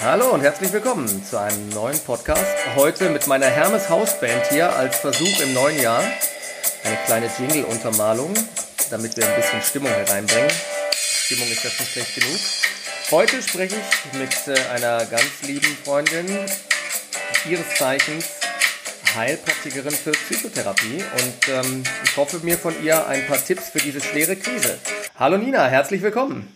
Hallo und herzlich willkommen zu einem neuen Podcast. Heute mit meiner Hermes Hausband hier als Versuch im neuen Jahr. Eine kleine Jingle-Untermalung, damit wir ein bisschen Stimmung hereinbringen. Stimmung ist jetzt nicht schlecht genug. Heute spreche ich mit äh, einer ganz lieben Freundin, ihres Zeichens Heilpraktikerin für Psychotherapie und ähm, ich hoffe mir von ihr ein paar Tipps für diese schwere Krise. Hallo Nina, herzlich willkommen.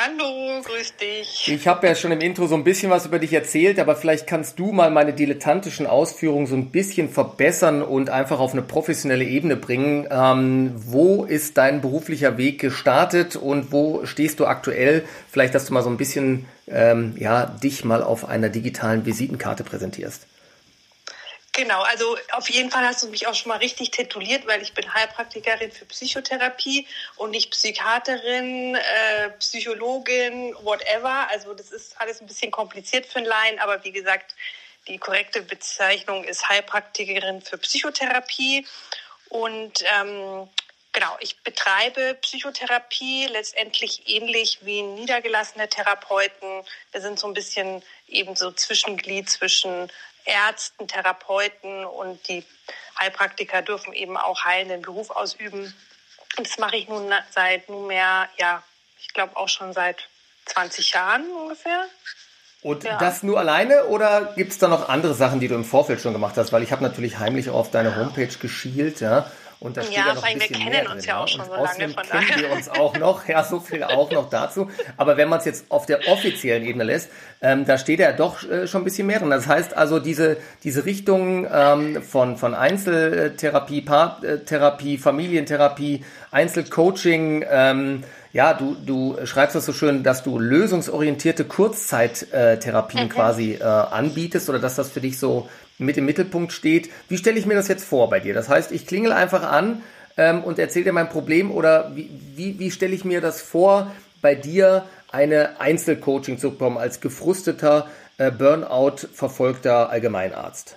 Hallo, grüß dich. Ich habe ja schon im Intro so ein bisschen was über dich erzählt, aber vielleicht kannst du mal meine dilettantischen Ausführungen so ein bisschen verbessern und einfach auf eine professionelle Ebene bringen. Ähm, wo ist dein beruflicher Weg gestartet und wo stehst du aktuell? Vielleicht, dass du mal so ein bisschen ähm, ja, dich mal auf einer digitalen Visitenkarte präsentierst. Genau, also auf jeden Fall hast du mich auch schon mal richtig tituliert, weil ich bin Heilpraktikerin für Psychotherapie und nicht Psychiaterin, äh, Psychologin, whatever. Also das ist alles ein bisschen kompliziert für einen Laien, aber wie gesagt, die korrekte Bezeichnung ist Heilpraktikerin für Psychotherapie. Und ähm, genau, ich betreibe Psychotherapie letztendlich ähnlich wie niedergelassene Therapeuten. Wir sind so ein bisschen eben so Zwischenglied zwischen Ärzten, Therapeuten und die Heilpraktiker dürfen eben auch heilenden Beruf ausüben. Und das mache ich nun seit nunmehr, ja, ich glaube auch schon seit 20 Jahren ungefähr. Und ja. das nur alleine oder gibt es da noch andere Sachen, die du im Vorfeld schon gemacht hast? Weil ich habe natürlich heimlich auf deine Homepage geschielt, ja. Und da steht ja, ja noch ein bisschen wir kennen uns drin, ja auch schon so lange von kennen daher. wir uns auch noch, ja, so viel auch noch dazu. Aber wenn man es jetzt auf der offiziellen Ebene lässt, ähm, da steht ja doch äh, schon ein bisschen mehr drin. Das heißt also, diese, diese Richtung ähm, von, von Einzeltherapie, Paartherapie, Familientherapie, Einzelcoaching, ähm, ja, du, du schreibst das so schön, dass du lösungsorientierte Kurzzeittherapien mhm. quasi äh, anbietest oder dass das für dich so mit im Mittelpunkt steht. Wie stelle ich mir das jetzt vor bei dir? Das heißt, ich klingel einfach an ähm, und erzähle dir mein Problem oder wie, wie, wie stelle ich mir das vor, bei dir eine Einzelcoaching zu bekommen als gefrusteter, äh, Burnout verfolgter Allgemeinarzt?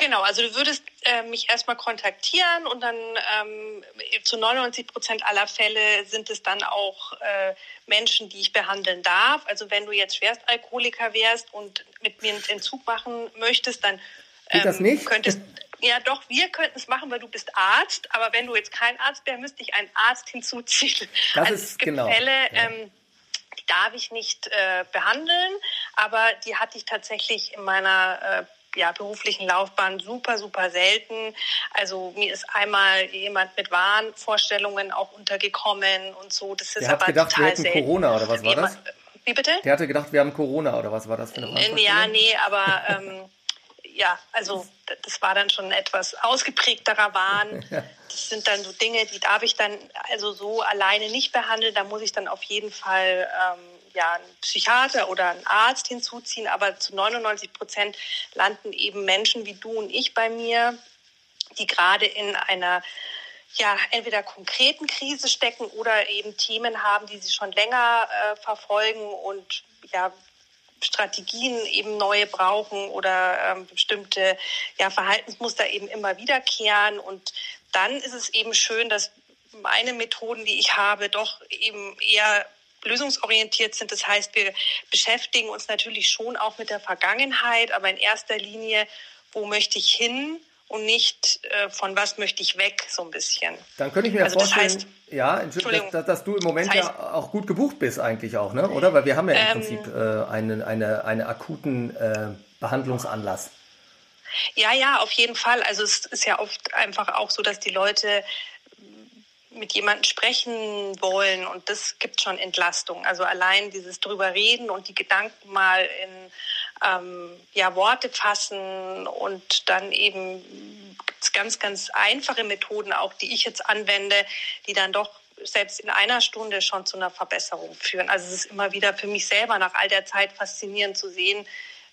Genau, also du würdest äh, mich erstmal kontaktieren und dann ähm, zu 99 Prozent aller Fälle sind es dann auch äh, Menschen, die ich behandeln darf. Also wenn du jetzt Schwerstalkoholiker wärst und mit mir einen Entzug machen möchtest, dann ähm, das nicht? könntest ja doch, wir könnten es machen, weil du bist Arzt, aber wenn du jetzt kein Arzt wärst, müsste ich einen Arzt hinzuziehen. Das also ist es gibt genau. Fälle, ja. ähm, die darf ich nicht äh, behandeln, aber die hatte ich tatsächlich in meiner äh, ja, beruflichen Laufbahn super, super selten. Also mir ist einmal jemand mit Wahnvorstellungen auch untergekommen und so. Das ist Der aber hat gedacht, total wir hätten selten. Corona oder was war das? Wie bitte? Der hatte gedacht, wir haben Corona oder was war das für eine Ja, nee, aber ähm, ja, also das war dann schon etwas ausgeprägterer Wahn. Das sind dann so Dinge, die darf ich dann also so alleine nicht behandeln. Da muss ich dann auf jeden Fall ähm, ja, einen Psychiater oder einen Arzt hinzuziehen, aber zu 99 Prozent landen eben Menschen wie du und ich bei mir, die gerade in einer ja, entweder konkreten Krise stecken oder eben Themen haben, die sie schon länger äh, verfolgen und ja, Strategien eben neue brauchen oder ähm, bestimmte ja, Verhaltensmuster eben immer wiederkehren. Und dann ist es eben schön, dass meine Methoden, die ich habe, doch eben eher lösungsorientiert sind. Das heißt, wir beschäftigen uns natürlich schon auch mit der Vergangenheit, aber in erster Linie, wo möchte ich hin und nicht äh, von was möchte ich weg, so ein bisschen. Dann könnte ich mir also vorstellen, das heißt, ja, dass, dass, du im Moment das heißt, ja auch gut gebucht bist eigentlich auch, ne? oder? Weil wir haben ja im ähm, Prinzip äh, einen, eine, eine akuten äh, Behandlungsanlass. Ja, ja, auf jeden Fall. Also es ist ja oft einfach auch so, dass die Leute mit jemandem sprechen wollen und das gibt schon Entlastung. Also allein dieses drüber reden und die Gedanken mal in ähm, ja, Worte fassen und dann eben gibt's ganz, ganz einfache Methoden auch, die ich jetzt anwende, die dann doch selbst in einer Stunde schon zu einer Verbesserung führen. Also es ist immer wieder für mich selber nach all der Zeit faszinierend zu sehen,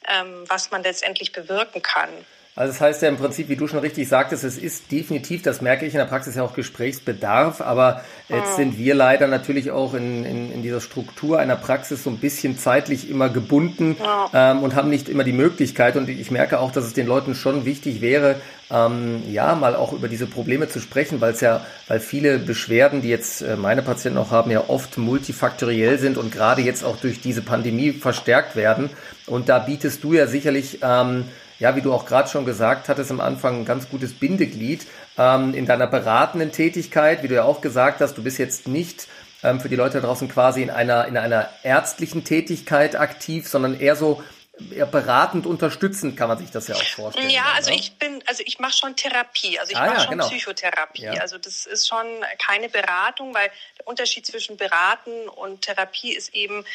ähm, was man letztendlich bewirken kann. Also das heißt ja im Prinzip, wie du schon richtig sagtest, es ist definitiv, das merke ich in der Praxis ja auch Gesprächsbedarf, aber jetzt sind wir leider natürlich auch in, in, in dieser Struktur einer Praxis so ein bisschen zeitlich immer gebunden ja. ähm, und haben nicht immer die Möglichkeit und ich merke auch, dass es den Leuten schon wichtig wäre, ähm, ja, mal auch über diese Probleme zu sprechen, weil es ja, weil viele Beschwerden, die jetzt äh, meine Patienten auch haben, ja oft multifaktoriell sind und gerade jetzt auch durch diese Pandemie verstärkt werden. Und da bietest du ja sicherlich ähm, ja, wie du auch gerade schon gesagt hattest am Anfang, ein ganz gutes Bindeglied ähm, in deiner beratenden Tätigkeit, wie du ja auch gesagt hast, du bist jetzt nicht ähm, für die Leute da draußen quasi in einer, in einer ärztlichen Tätigkeit aktiv, sondern eher so eher beratend, unterstützend kann man sich das ja auch vorstellen. Ja, also ne? ich bin, also ich mache schon Therapie, also ich ah, mache ja, schon genau. Psychotherapie. Ja. Also das ist schon keine Beratung, weil der Unterschied zwischen Beraten und Therapie ist eben,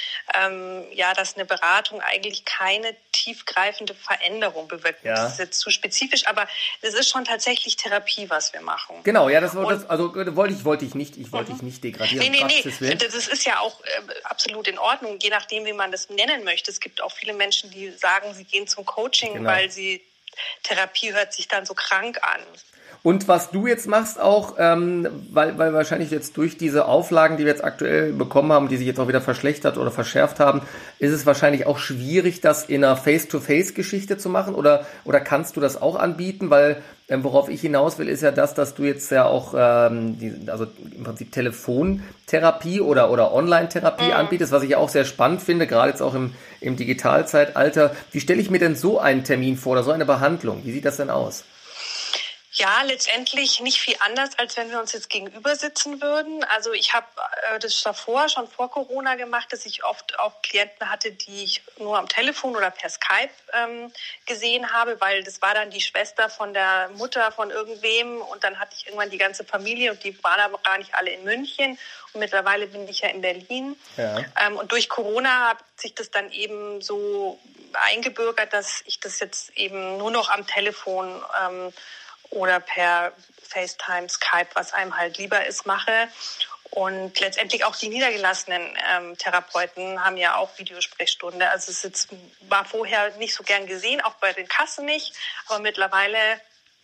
ähm, ja, dass eine Beratung eigentlich keine tiefgreifende Veränderung bewirkt. Ja. Das ist jetzt zu spezifisch, aber es ist schon tatsächlich Therapie, was wir machen. Genau, ja, das, das also äh, wollte ich, wollte ich nicht, ich wollte mhm. ich nicht degradieren. Nee, nee, nee, das ist ja auch äh, absolut in Ordnung, je nachdem, wie man das nennen möchte. Es gibt auch viele Menschen, die sagen, sie gehen zum Coaching, genau. weil sie Therapie hört sich dann so krank an. Und was du jetzt machst auch, ähm, weil, weil wahrscheinlich jetzt durch diese Auflagen, die wir jetzt aktuell bekommen haben, die sich jetzt auch wieder verschlechtert oder verschärft haben, ist es wahrscheinlich auch schwierig, das in einer Face-to-Face-Geschichte zu machen oder, oder kannst du das auch anbieten? Weil ähm, worauf ich hinaus will, ist ja das, dass du jetzt ja auch ähm, die, also im Prinzip Telefontherapie oder, oder Online-Therapie mhm. anbietest, was ich ja auch sehr spannend finde, gerade jetzt auch im, im Digitalzeitalter. Wie stelle ich mir denn so einen Termin vor oder so eine Behandlung? Wie sieht das denn aus? Ja, letztendlich nicht viel anders, als wenn wir uns jetzt gegenüber sitzen würden. Also ich habe äh, das davor, schon vor Corona gemacht, dass ich oft auch Klienten hatte, die ich nur am Telefon oder per Skype ähm, gesehen habe, weil das war dann die Schwester von der Mutter von irgendwem und dann hatte ich irgendwann die ganze Familie und die waren aber gar nicht alle in München und mittlerweile bin ich ja in Berlin. Ja. Ähm, und durch Corona hat sich das dann eben so eingebürgert, dass ich das jetzt eben nur noch am Telefon ähm, oder per FaceTime, Skype, was einem halt lieber ist, mache. Und letztendlich auch die niedergelassenen ähm, Therapeuten haben ja auch Videosprechstunde. Also es jetzt, war vorher nicht so gern gesehen, auch bei den Kassen nicht. Aber mittlerweile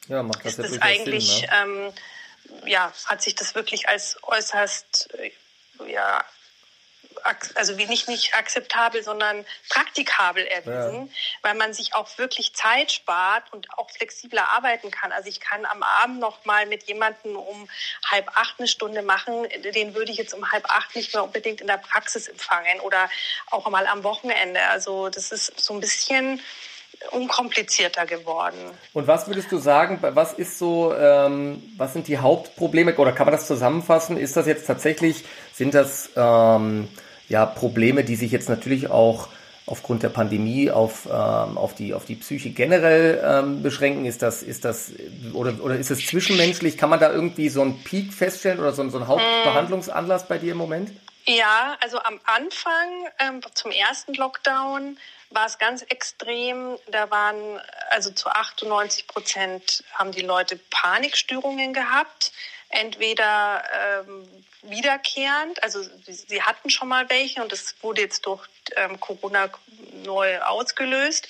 ja, macht das ist es eigentlich, Sinn, ne? ähm, ja, hat sich das wirklich als äußerst äh, ja, also wie nicht, nicht akzeptabel, sondern praktikabel erwiesen, ja. weil man sich auch wirklich Zeit spart und auch flexibler arbeiten kann. Also ich kann am Abend noch mal mit jemandem um halb acht eine Stunde machen, den würde ich jetzt um halb acht nicht mehr unbedingt in der Praxis empfangen oder auch mal am Wochenende. Also das ist so ein bisschen unkomplizierter geworden. Und was würdest du sagen, was ist so, ähm, was sind die Hauptprobleme oder kann man das zusammenfassen? Ist das jetzt tatsächlich, sind das ähm, ja, Probleme, die sich jetzt natürlich auch aufgrund der Pandemie auf, ähm, auf, die, auf die Psyche generell ähm, beschränken? Ist das, ist das, oder, oder ist es zwischenmenschlich? Kann man da irgendwie so einen Peak feststellen oder so, so einen Hauptbehandlungsanlass bei dir im Moment? Ja, also am Anfang, ähm, zum ersten Lockdown, war es ganz extrem. Da waren also zu 98 Prozent haben die Leute Panikstörungen gehabt entweder ähm, wiederkehrend, also sie hatten schon mal welche und das wurde jetzt durch ähm, Corona neu ausgelöst,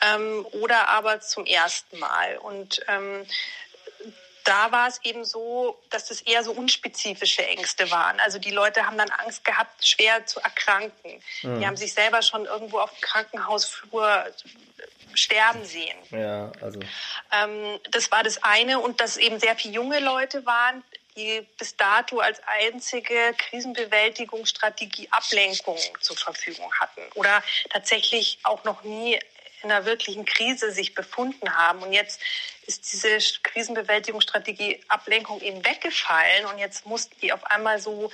ähm, oder aber zum ersten Mal. Und ähm, da war es eben so, dass das eher so unspezifische Ängste waren. Also die Leute haben dann Angst gehabt, schwer zu erkranken. Mhm. Die haben sich selber schon irgendwo auf dem Krankenhausflur sterben sehen. Ja, also. Ähm, das war das eine und dass eben sehr viele junge Leute waren, die bis dato als einzige Krisenbewältigungsstrategie Ablenkung zur Verfügung hatten oder tatsächlich auch noch nie in einer wirklichen Krise sich befunden haben. Und jetzt ist diese Krisenbewältigungsstrategie Ablenkung eben weggefallen und jetzt mussten die auf einmal so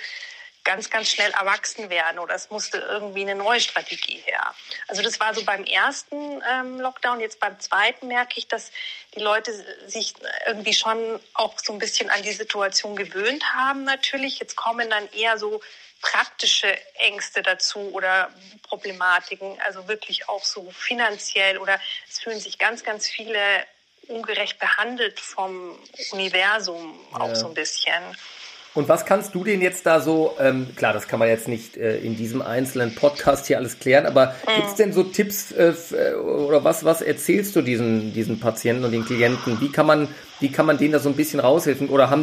ganz, ganz schnell erwachsen werden oder es musste irgendwie eine neue Strategie her. Also das war so beim ersten ähm, Lockdown. Jetzt beim zweiten merke ich, dass die Leute sich irgendwie schon auch so ein bisschen an die Situation gewöhnt haben natürlich. Jetzt kommen dann eher so praktische Ängste dazu oder Problematiken, also wirklich auch so finanziell oder es fühlen sich ganz, ganz viele ungerecht behandelt vom Universum ja. auch so ein bisschen. Und was kannst du denn jetzt da so, ähm, klar, das kann man jetzt nicht äh, in diesem einzelnen Podcast hier alles klären, aber mhm. gibt es denn so Tipps äh, äh, oder was, was erzählst du diesen, diesen Patienten und den Klienten? Wie kann man, wie kann man denen da so ein bisschen raushelfen? Oder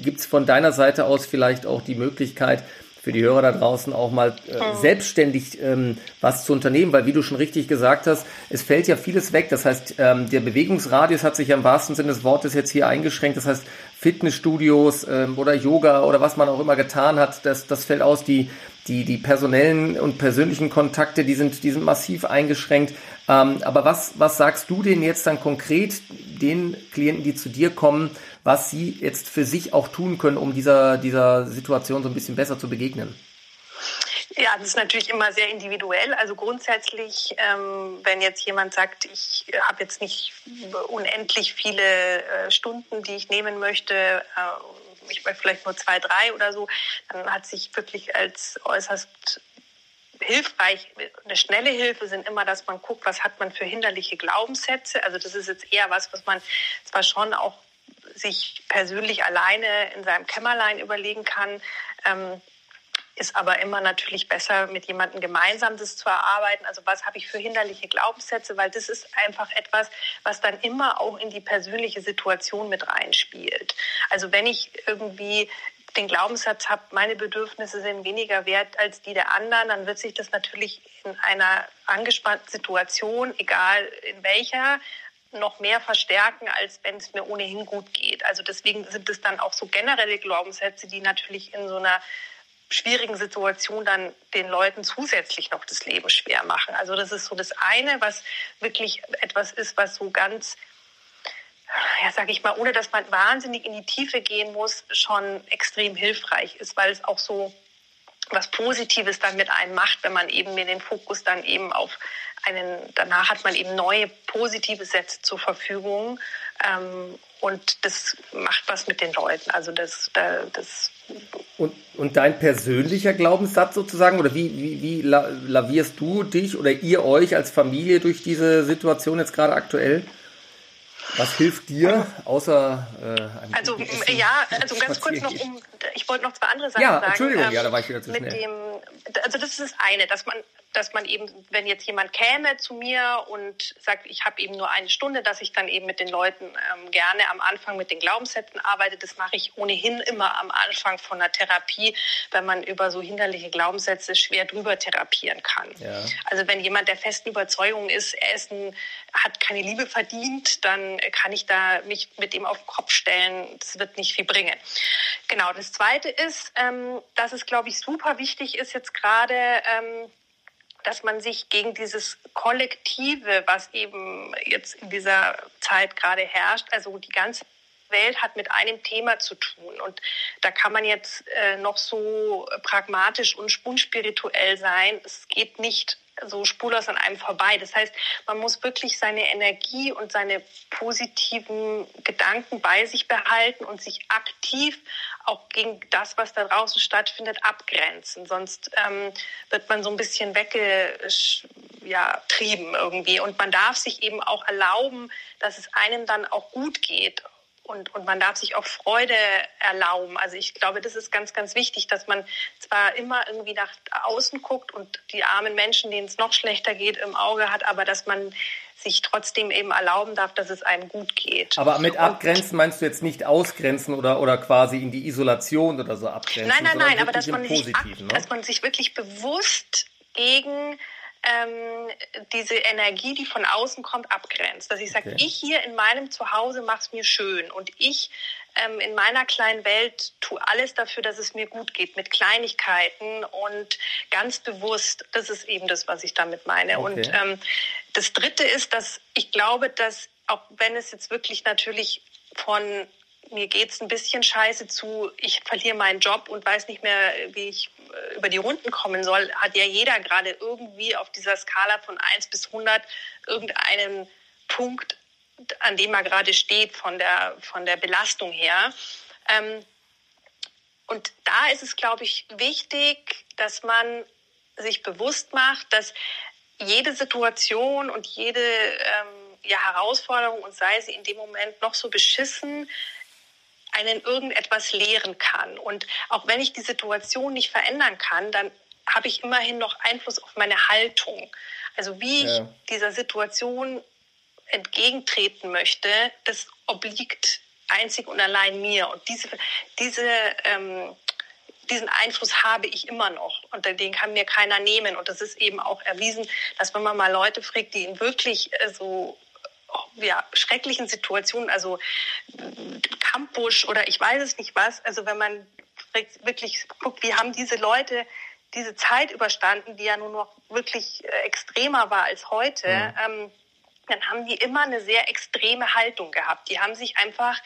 gibt es von deiner Seite aus vielleicht auch die Möglichkeit, für die Hörer da draußen auch mal äh, mhm. selbstständig ähm, was zu unternehmen, weil wie du schon richtig gesagt hast, es fällt ja vieles weg. Das heißt, ähm, der Bewegungsradius hat sich ja im wahrsten Sinne des Wortes jetzt hier eingeschränkt. Das heißt, Fitnessstudios ähm, oder Yoga oder was man auch immer getan hat, das, das fällt aus. Die, die, die personellen und persönlichen Kontakte, die sind, die sind massiv eingeschränkt. Ähm, aber was, was sagst du denen jetzt dann konkret, den Klienten, die zu dir kommen, was sie jetzt für sich auch tun können, um dieser, dieser Situation so ein bisschen besser zu begegnen? Ja, das ist natürlich immer sehr individuell. Also grundsätzlich, ähm, wenn jetzt jemand sagt, ich habe jetzt nicht unendlich viele äh, Stunden, die ich nehmen möchte, äh, ich möchte vielleicht nur zwei, drei oder so, dann hat sich wirklich als äußerst hilfreich, eine schnelle Hilfe sind immer, dass man guckt, was hat man für hinderliche Glaubenssätze. Also das ist jetzt eher was, was man zwar schon auch sich persönlich alleine in seinem Kämmerlein überlegen kann, ähm, ist aber immer natürlich besser, mit jemandem gemeinsam das zu erarbeiten. Also was habe ich für hinderliche Glaubenssätze, weil das ist einfach etwas, was dann immer auch in die persönliche Situation mit reinspielt. Also wenn ich irgendwie den Glaubenssatz habe, meine Bedürfnisse sind weniger wert als die der anderen, dann wird sich das natürlich in einer angespannten Situation, egal in welcher, noch mehr verstärken, als wenn es mir ohnehin gut geht. Also deswegen sind es dann auch so generelle Glaubenssätze, die natürlich in so einer schwierigen Situation dann den Leuten zusätzlich noch das Leben schwer machen. Also das ist so das eine, was wirklich etwas ist, was so ganz, ja, sage ich mal, ohne dass man wahnsinnig in die Tiefe gehen muss, schon extrem hilfreich ist, weil es auch so was Positives dann mit einem macht, wenn man eben mir den Fokus dann eben auf einen, danach hat man eben neue positive Sätze zur Verfügung ähm, und das macht was mit den Leuten. Also das, das und, und dein persönlicher Glaubenssatz sozusagen, oder wie, wie, wie lavierst du dich oder ihr euch als Familie durch diese Situation jetzt gerade aktuell? Was hilft dir, außer äh, Also ja, also ganz kurz noch um, ich wollte noch zwei andere Sachen ja, sagen. Entschuldigung, ähm, ja, da war ich wieder zu mit schnell. Dem, also das ist das eine, dass man dass man eben, wenn jetzt jemand käme zu mir und sagt, ich habe eben nur eine Stunde, dass ich dann eben mit den Leuten ähm, gerne am Anfang mit den Glaubenssätzen arbeite. Das mache ich ohnehin immer am Anfang von der Therapie, wenn man über so hinderliche Glaubenssätze schwer drüber therapieren kann. Ja. Also wenn jemand der festen Überzeugung ist, er ist ein, hat keine Liebe verdient, dann kann ich da mich mit ihm auf den Kopf stellen. Das wird nicht viel bringen. Genau. Das Zweite ist, ähm, dass es, glaube ich, super wichtig ist jetzt gerade, ähm, dass man sich gegen dieses Kollektive, was eben jetzt in dieser Zeit gerade herrscht, also die ganze Welt hat mit einem Thema zu tun. Und da kann man jetzt äh, noch so pragmatisch und unspirituell sein. Es geht nicht so spurlos an einem vorbei. Das heißt, man muss wirklich seine Energie und seine positiven Gedanken bei sich behalten und sich aktiv auch gegen das, was da draußen stattfindet, abgrenzen. Sonst ähm, wird man so ein bisschen weggetrieben ja, irgendwie. Und man darf sich eben auch erlauben, dass es einem dann auch gut geht und, und man darf sich auch Freude erlauben. Also ich glaube, das ist ganz, ganz wichtig, dass man zwar immer irgendwie nach außen guckt und die armen Menschen, denen es noch schlechter geht, im Auge hat, aber dass man sich trotzdem eben erlauben darf, dass es einem gut geht. Aber mit abgrenzen meinst du jetzt nicht ausgrenzen oder, oder quasi in die Isolation oder so abgrenzen? Nein, nein, nein, aber dass man, sich, ne? dass man sich wirklich bewusst gegen ähm, diese Energie, die von außen kommt, abgrenzt. Dass ich sage, okay. ich hier in meinem Zuhause mache es mir schön und ich ähm, in meiner kleinen Welt tue alles dafür, dass es mir gut geht, mit Kleinigkeiten und ganz bewusst. Das ist eben das, was ich damit meine. Okay. Und ähm, das Dritte ist, dass ich glaube, dass auch wenn es jetzt wirklich natürlich von mir geht's ein bisschen scheiße zu, ich verliere meinen Job und weiß nicht mehr, wie ich äh, über die Runden kommen soll, hat ja jeder gerade irgendwie auf dieser Skala von 1 bis 100 irgendeinen Punkt, an dem er gerade steht von der, von der Belastung her. Ähm, und da ist es, glaube ich, wichtig, dass man sich bewusst macht, dass jede Situation und jede ähm, ja, Herausforderung, und sei sie in dem Moment noch so beschissen, einen irgendetwas lehren kann. Und auch wenn ich die Situation nicht verändern kann, dann habe ich immerhin noch Einfluss auf meine Haltung. Also wie ja. ich dieser Situation entgegentreten möchte, das obliegt einzig und allein mir. Und diese, diese, ähm, diesen Einfluss habe ich immer noch und den kann mir keiner nehmen. Und das ist eben auch erwiesen, dass wenn man mal Leute fragt, die in wirklich äh, so ja, schrecklichen Situationen, also Campus oder ich weiß es nicht was, also wenn man wirklich guckt, wie haben diese Leute diese Zeit überstanden, die ja nur noch wirklich äh, extremer war als heute, mhm. ähm, dann haben die immer eine sehr extreme Haltung gehabt. Die haben sich einfach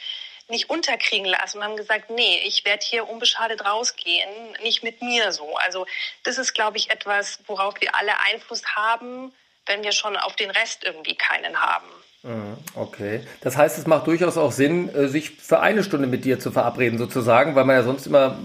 nicht unterkriegen lassen und haben gesagt, nee, ich werde hier unbeschadet rausgehen, nicht mit mir so. Also das ist, glaube ich, etwas, worauf wir alle Einfluss haben, wenn wir schon auf den Rest irgendwie keinen haben. Mhm, okay. Das heißt, es macht durchaus auch Sinn, äh, sich für eine Stunde mit dir zu verabreden, sozusagen, weil man ja sonst immer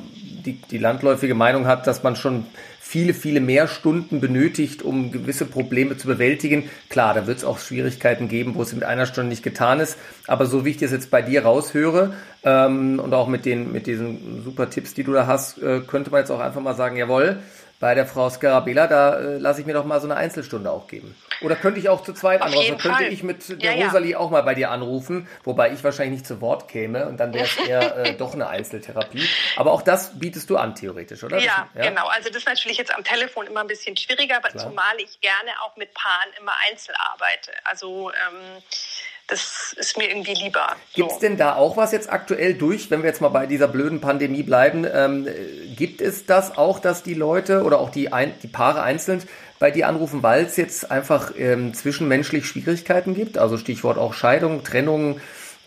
die, die landläufige Meinung hat, dass man schon viele, viele mehr Stunden benötigt, um gewisse Probleme zu bewältigen. Klar, da wird es auch Schwierigkeiten geben, wo es mit einer Stunde nicht getan ist. Aber so wie ich das jetzt bei dir raushöre ähm, und auch mit, den, mit diesen super Tipps, die du da hast, äh, könnte man jetzt auch einfach mal sagen, jawohl, bei der Frau Scarabella, da äh, lasse ich mir doch mal so eine Einzelstunde auch geben. Oder könnte ich auch zu zweit Auf anrufen? Könnte Fall. ich mit der ja, Rosalie ja. auch mal bei dir anrufen, wobei ich wahrscheinlich nicht zu Wort käme und dann wäre es eher äh, doch eine Einzeltherapie. Aber auch das bietest du an, theoretisch, oder? Ja, ja, genau. Also das ist natürlich jetzt am Telefon immer ein bisschen schwieriger, aber zumal ich gerne auch mit Paaren immer einzeln arbeite. Also ähm, das ist mir irgendwie lieber. Gibt es denn da auch was jetzt aktuell durch, wenn wir jetzt mal bei dieser blöden Pandemie bleiben? Ähm, gibt es das auch, dass die Leute oder auch die, ein, die Paare einzeln bei dir anrufen, weil es jetzt einfach ähm, zwischenmenschlich Schwierigkeiten gibt? Also Stichwort auch Scheidung, Trennung,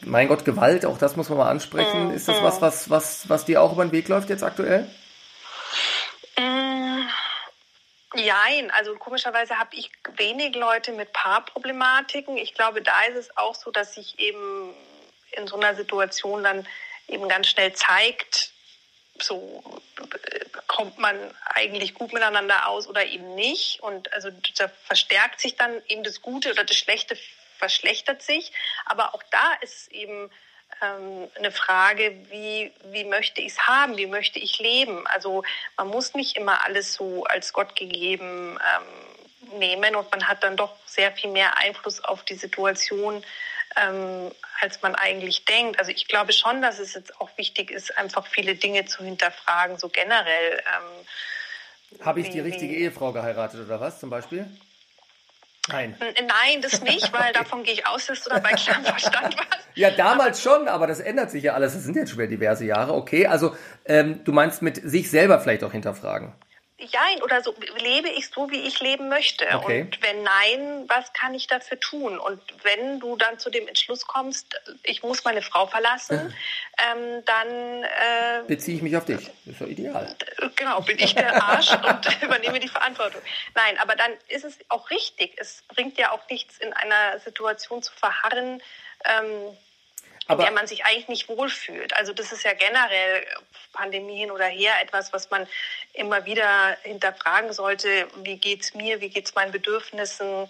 mein Gott, Gewalt, auch das muss man mal ansprechen. Mhm. Ist das was, was, was, was dir auch über den Weg läuft jetzt aktuell? Nein, also komischerweise habe ich wenig Leute mit Paarproblematiken. Ich glaube, da ist es auch so, dass sich eben in so einer Situation dann eben ganz schnell zeigt, so kommt man eigentlich gut miteinander aus oder eben nicht. Und also da verstärkt sich dann eben das Gute oder das Schlechte verschlechtert sich. Aber auch da ist es eben ähm, eine Frage, wie, wie möchte ich es haben, wie möchte ich leben. Also man muss nicht immer alles so als Gott gegeben ähm, nehmen und man hat dann doch sehr viel mehr Einfluss auf die Situation, ähm, als man eigentlich denkt. Also ich glaube schon, dass es jetzt auch wichtig ist, einfach viele Dinge zu hinterfragen, so generell. Ähm, Habe ich die richtige Ehefrau geheiratet oder was zum Beispiel? Nein. Nein, das nicht, weil davon gehe ich aus, dass du dabei klar Verstand warst. Ja, damals schon, aber das ändert sich ja alles. Das sind jetzt schon wieder diverse Jahre. Okay, also ähm, du meinst mit sich selber vielleicht auch hinterfragen. Jein, oder so, lebe ich so, wie ich leben möchte? Okay. Und wenn nein, was kann ich dafür tun? Und wenn du dann zu dem Entschluss kommst, ich muss meine Frau verlassen, ähm, dann... Äh, Beziehe ich mich auf dich. Das ist doch ideal. Genau, bin ich der Arsch und übernehme die Verantwortung. Nein, aber dann ist es auch richtig. Es bringt ja auch nichts, in einer Situation zu verharren, ähm, aber, in der man sich eigentlich nicht wohlfühlt. Also das ist ja generell Pandemie hin oder her etwas, was man immer wieder hinterfragen sollte. Wie geht's mir? Wie geht's meinen Bedürfnissen?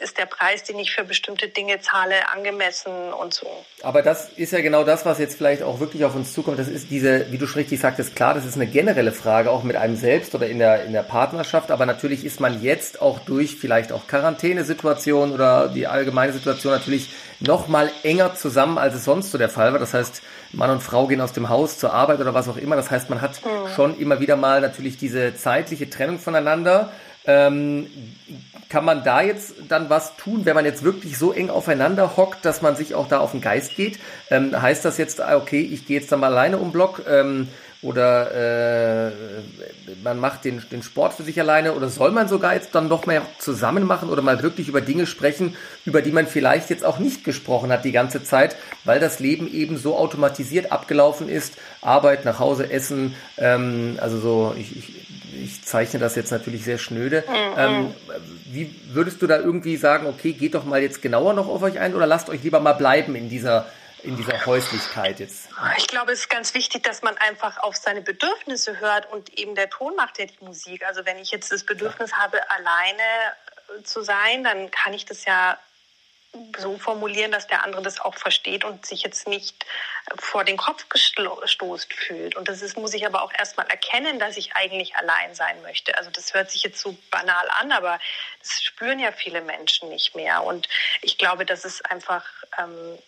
Ist der Preis, den ich für bestimmte Dinge zahle, angemessen und so? Aber das ist ja genau das, was jetzt vielleicht auch wirklich auf uns zukommt. Das ist diese, wie du schon richtig sagtest, klar, das ist eine generelle Frage, auch mit einem selbst oder in der, in der Partnerschaft. Aber natürlich ist man jetzt auch durch vielleicht auch Quarantänesituation oder die allgemeine Situation natürlich noch mal enger zusammen, als es sonst so der Fall war. Das heißt, Mann und Frau gehen aus dem Haus zur Arbeit oder was auch immer. Das heißt, man hat mhm. schon immer wieder mal natürlich diese zeitliche Trennung voneinander. Ähm, kann man da jetzt dann was tun, wenn man jetzt wirklich so eng aufeinander hockt, dass man sich auch da auf den Geist geht? Ähm, heißt das jetzt, ah, okay, ich gehe jetzt dann mal alleine um Block? Ähm, oder äh, man macht den, den Sport für sich alleine oder soll man sogar jetzt dann noch mehr zusammen machen oder mal wirklich über Dinge sprechen, über die man vielleicht jetzt auch nicht gesprochen hat die ganze Zeit, weil das Leben eben so automatisiert abgelaufen ist. Arbeit, nach Hause, Essen, ähm, also so, ich, ich, ich zeichne das jetzt natürlich sehr schnöde. Mhm. Ähm, wie würdest du da irgendwie sagen, okay, geht doch mal jetzt genauer noch auf euch ein oder lasst euch lieber mal bleiben in dieser in dieser Häuslichkeit jetzt? Ich glaube, es ist ganz wichtig, dass man einfach auf seine Bedürfnisse hört und eben der Ton macht ja die Musik. Also wenn ich jetzt das Bedürfnis habe, alleine zu sein, dann kann ich das ja so formulieren, dass der andere das auch versteht und sich jetzt nicht vor den Kopf gestoßt fühlt. Und das ist, muss ich aber auch erstmal erkennen, dass ich eigentlich allein sein möchte. Also das hört sich jetzt so banal an, aber das spüren ja viele Menschen nicht mehr. Und ich glaube, dass es einfach ähm,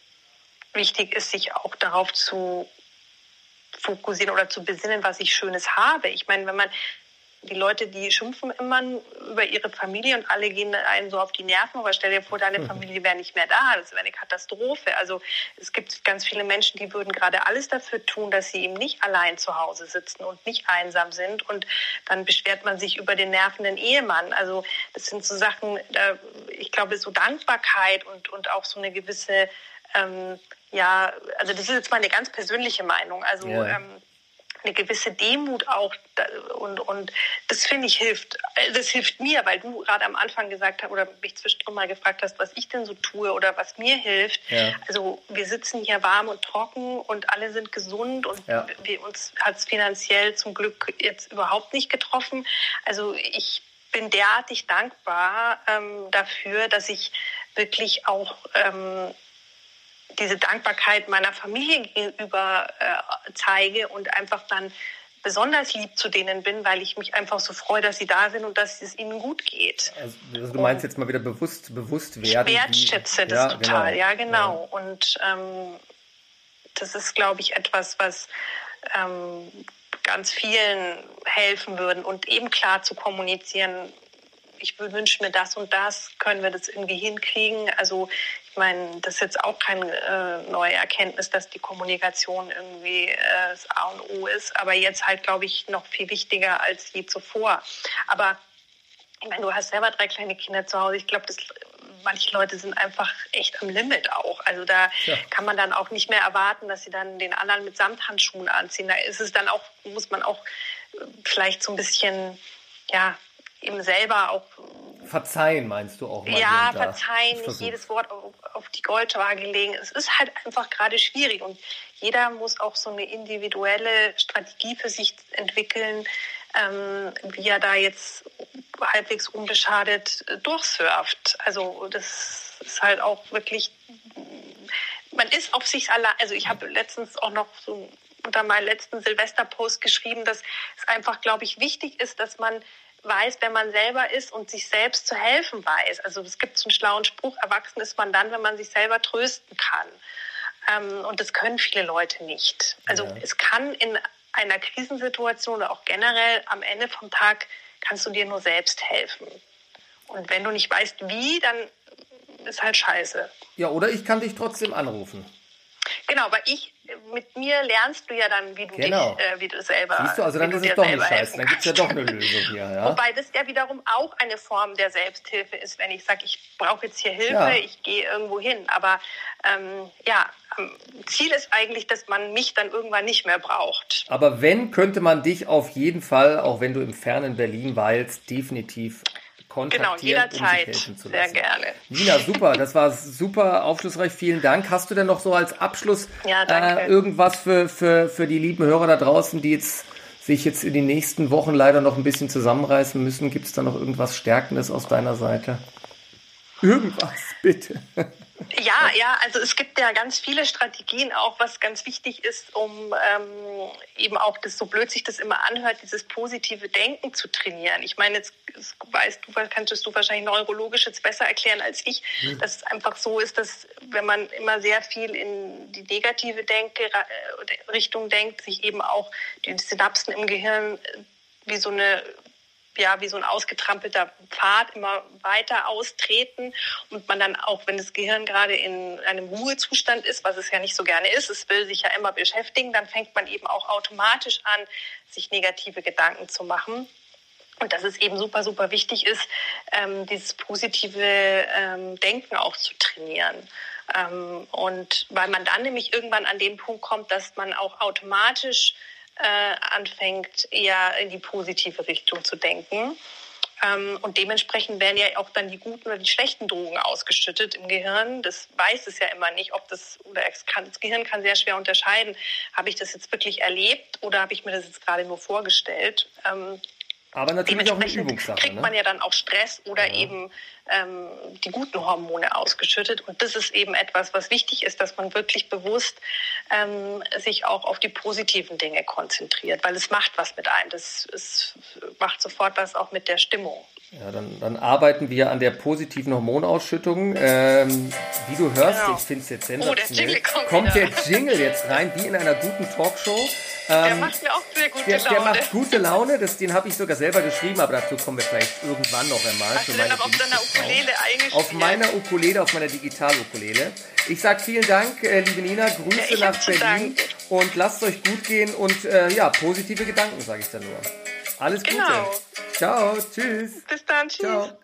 wichtig ist, sich auch darauf zu fokussieren oder zu besinnen, was ich Schönes habe. Ich meine, wenn man die Leute, die schimpfen immer über ihre Familie und alle gehen einen so auf die Nerven, aber stell dir vor, deine. Familie wäre nicht mehr da. Das wäre eine Katastrophe. Also es gibt ganz viele Menschen, die würden gerade alles dafür tun, dass sie eben nicht allein zu Hause sitzen und nicht einsam sind. Und dann beschwert man sich über den nervenden Ehemann. Also das sind so Sachen, ich glaube, so Dankbarkeit und, und auch so eine gewisse, ähm, ja, also das ist jetzt mal eine ganz persönliche Meinung. Also ja. ähm, eine gewisse Demut auch und, und das finde ich hilft. Äh, das hilft mir, weil du gerade am Anfang gesagt hast oder mich zwischendrin mal gefragt hast, was ich denn so tue oder was mir hilft. Ja. Also wir sitzen hier warm und trocken und alle sind gesund und ja. wir, uns hat es finanziell zum Glück jetzt überhaupt nicht getroffen. Also ich bin derartig dankbar ähm, dafür, dass ich wirklich auch ähm, diese Dankbarkeit meiner Familie gegenüber äh, zeige und einfach dann besonders lieb zu denen bin, weil ich mich einfach so freue, dass sie da sind und dass es ihnen gut geht. Also, also du meinst und jetzt mal wieder bewusst, bewusst werden. Ich wertschätze das ja, total, genau. ja genau. Ja. Und ähm, das ist, glaube ich, etwas, was ähm, ganz vielen helfen würden und eben klar zu kommunizieren, ich wünsche mir das und das, können wir das irgendwie hinkriegen. Also ich meine, das ist jetzt auch keine äh, neue Erkenntnis, dass die Kommunikation irgendwie äh, das A und O ist, aber jetzt halt, glaube ich, noch viel wichtiger als je zuvor. Aber ich meine, du hast selber drei kleine Kinder zu Hause. Ich glaube, manche Leute sind einfach echt am Limit auch. Also da ja. kann man dann auch nicht mehr erwarten, dass sie dann den anderen mit Samthandschuhen anziehen. Da ist es dann auch, muss man auch äh, vielleicht so ein bisschen, ja, eben selber auch. Verzeihen meinst du auch? Mal ja, verzeihen, nicht jedes Wort auf, auf die Goldwaage legen. Es ist halt einfach gerade schwierig und jeder muss auch so eine individuelle Strategie für sich entwickeln, ähm, wie er da jetzt halbwegs unbeschadet äh, durchsurft. Also das ist halt auch wirklich, man ist auf sich allein. Also ich habe letztens auch noch so unter meinem letzten Silvesterpost geschrieben, dass es einfach, glaube ich, wichtig ist, dass man weiß, wer man selber ist und sich selbst zu helfen weiß. Also es gibt so einen schlauen Spruch, erwachsen ist man dann, wenn man sich selber trösten kann. Ähm, und das können viele Leute nicht. Also ja. es kann in einer Krisensituation oder auch generell am Ende vom Tag kannst du dir nur selbst helfen. Und wenn du nicht weißt, wie, dann ist halt scheiße. Ja, oder ich kann dich trotzdem anrufen. Genau, aber ich, mit mir lernst du ja dann, wie du genau. dich, äh, wie du selber. Siehst du, also dann ist es doch nicht scheiße, dann gibt es ja doch eine Lösung hier. Ja? Wobei das ja wiederum auch eine Form der Selbsthilfe ist, wenn ich sage, ich brauche jetzt hier Hilfe, ja. ich gehe irgendwo hin. Aber ähm, ja, Ziel ist eigentlich, dass man mich dann irgendwann nicht mehr braucht. Aber wenn, könnte man dich auf jeden Fall, auch wenn du im fernen Berlin weilst, definitiv kontaktieren, genau, jederzeit. um sich helfen zu lassen. Sehr gerne. Nina, super, das war super aufschlussreich. Vielen Dank. Hast du denn noch so als Abschluss ja, äh, irgendwas für, für, für die lieben Hörer da draußen, die jetzt sich jetzt in den nächsten Wochen leider noch ein bisschen zusammenreißen müssen? Gibt es da noch irgendwas Stärkendes aus deiner Seite? Irgendwas, bitte. Ja, ja, also es gibt ja ganz viele Strategien auch, was ganz wichtig ist, um ähm, eben auch das, so blöd sich das immer anhört, dieses positive Denken zu trainieren. Ich meine, jetzt weißt du, kannst du wahrscheinlich neurologisch jetzt besser erklären als ich, mhm. dass es einfach so ist, dass wenn man immer sehr viel in die negative Denke, äh, Richtung denkt, sich eben auch die Synapsen im Gehirn äh, wie so eine ja, wie so ein ausgetrampelter Pfad immer weiter austreten und man dann auch, wenn das Gehirn gerade in einem Ruhezustand ist, was es ja nicht so gerne ist, es will sich ja immer beschäftigen, dann fängt man eben auch automatisch an, sich negative Gedanken zu machen. Und dass es eben super, super wichtig ist, ähm, dieses positive ähm, Denken auch zu trainieren. Ähm, und weil man dann nämlich irgendwann an den Punkt kommt, dass man auch automatisch äh, anfängt, eher in die positive Richtung zu denken. Ähm, und dementsprechend werden ja auch dann die guten oder die schlechten Drogen ausgeschüttet im Gehirn. Das weiß es ja immer nicht, ob das, oder kann, das Gehirn kann sehr schwer unterscheiden, habe ich das jetzt wirklich erlebt oder habe ich mir das jetzt gerade nur vorgestellt. Ähm, Aber natürlich auch eine Übungssache. kriegt man ne? ja dann auch Stress oder Ja. eben ähm, die guten Hormone ausgeschüttet. Und das ist eben etwas, was wichtig ist, dass man wirklich bewusst ähm, sich auch auf die positiven Dinge konzentriert, weil es macht was mit einem. Das es macht sofort was auch mit der Stimmung. Ja, dann, dann arbeiten wir an der positiven Hormonausschüttung. Ähm, wie du hörst, Genau. ich finde es jetzt Oh, der sensationell. Jingle kommt der. Jingle jetzt rein, wie in einer guten Talkshow. Der Ähm, macht mir auch sehr gute der, der Laune. macht gute Laune, das, den habe ich sogar selber geschrieben, aber dazu kommen wir vielleicht irgendwann noch einmal. Hast du denn auch auf deiner. Ukulele eingespielt? Auf meiner Ukulele, auf meiner Digital-Ukulele. Ich sage vielen Dank, äh, liebe Nina, Grüße Ja, nach Berlin danken. und lasst euch gut gehen und äh, ja, positive Gedanken, sage ich dann nur. Alles Gute. Genau. Ciao, tschüss. Bis dann, tschüss. Ciao.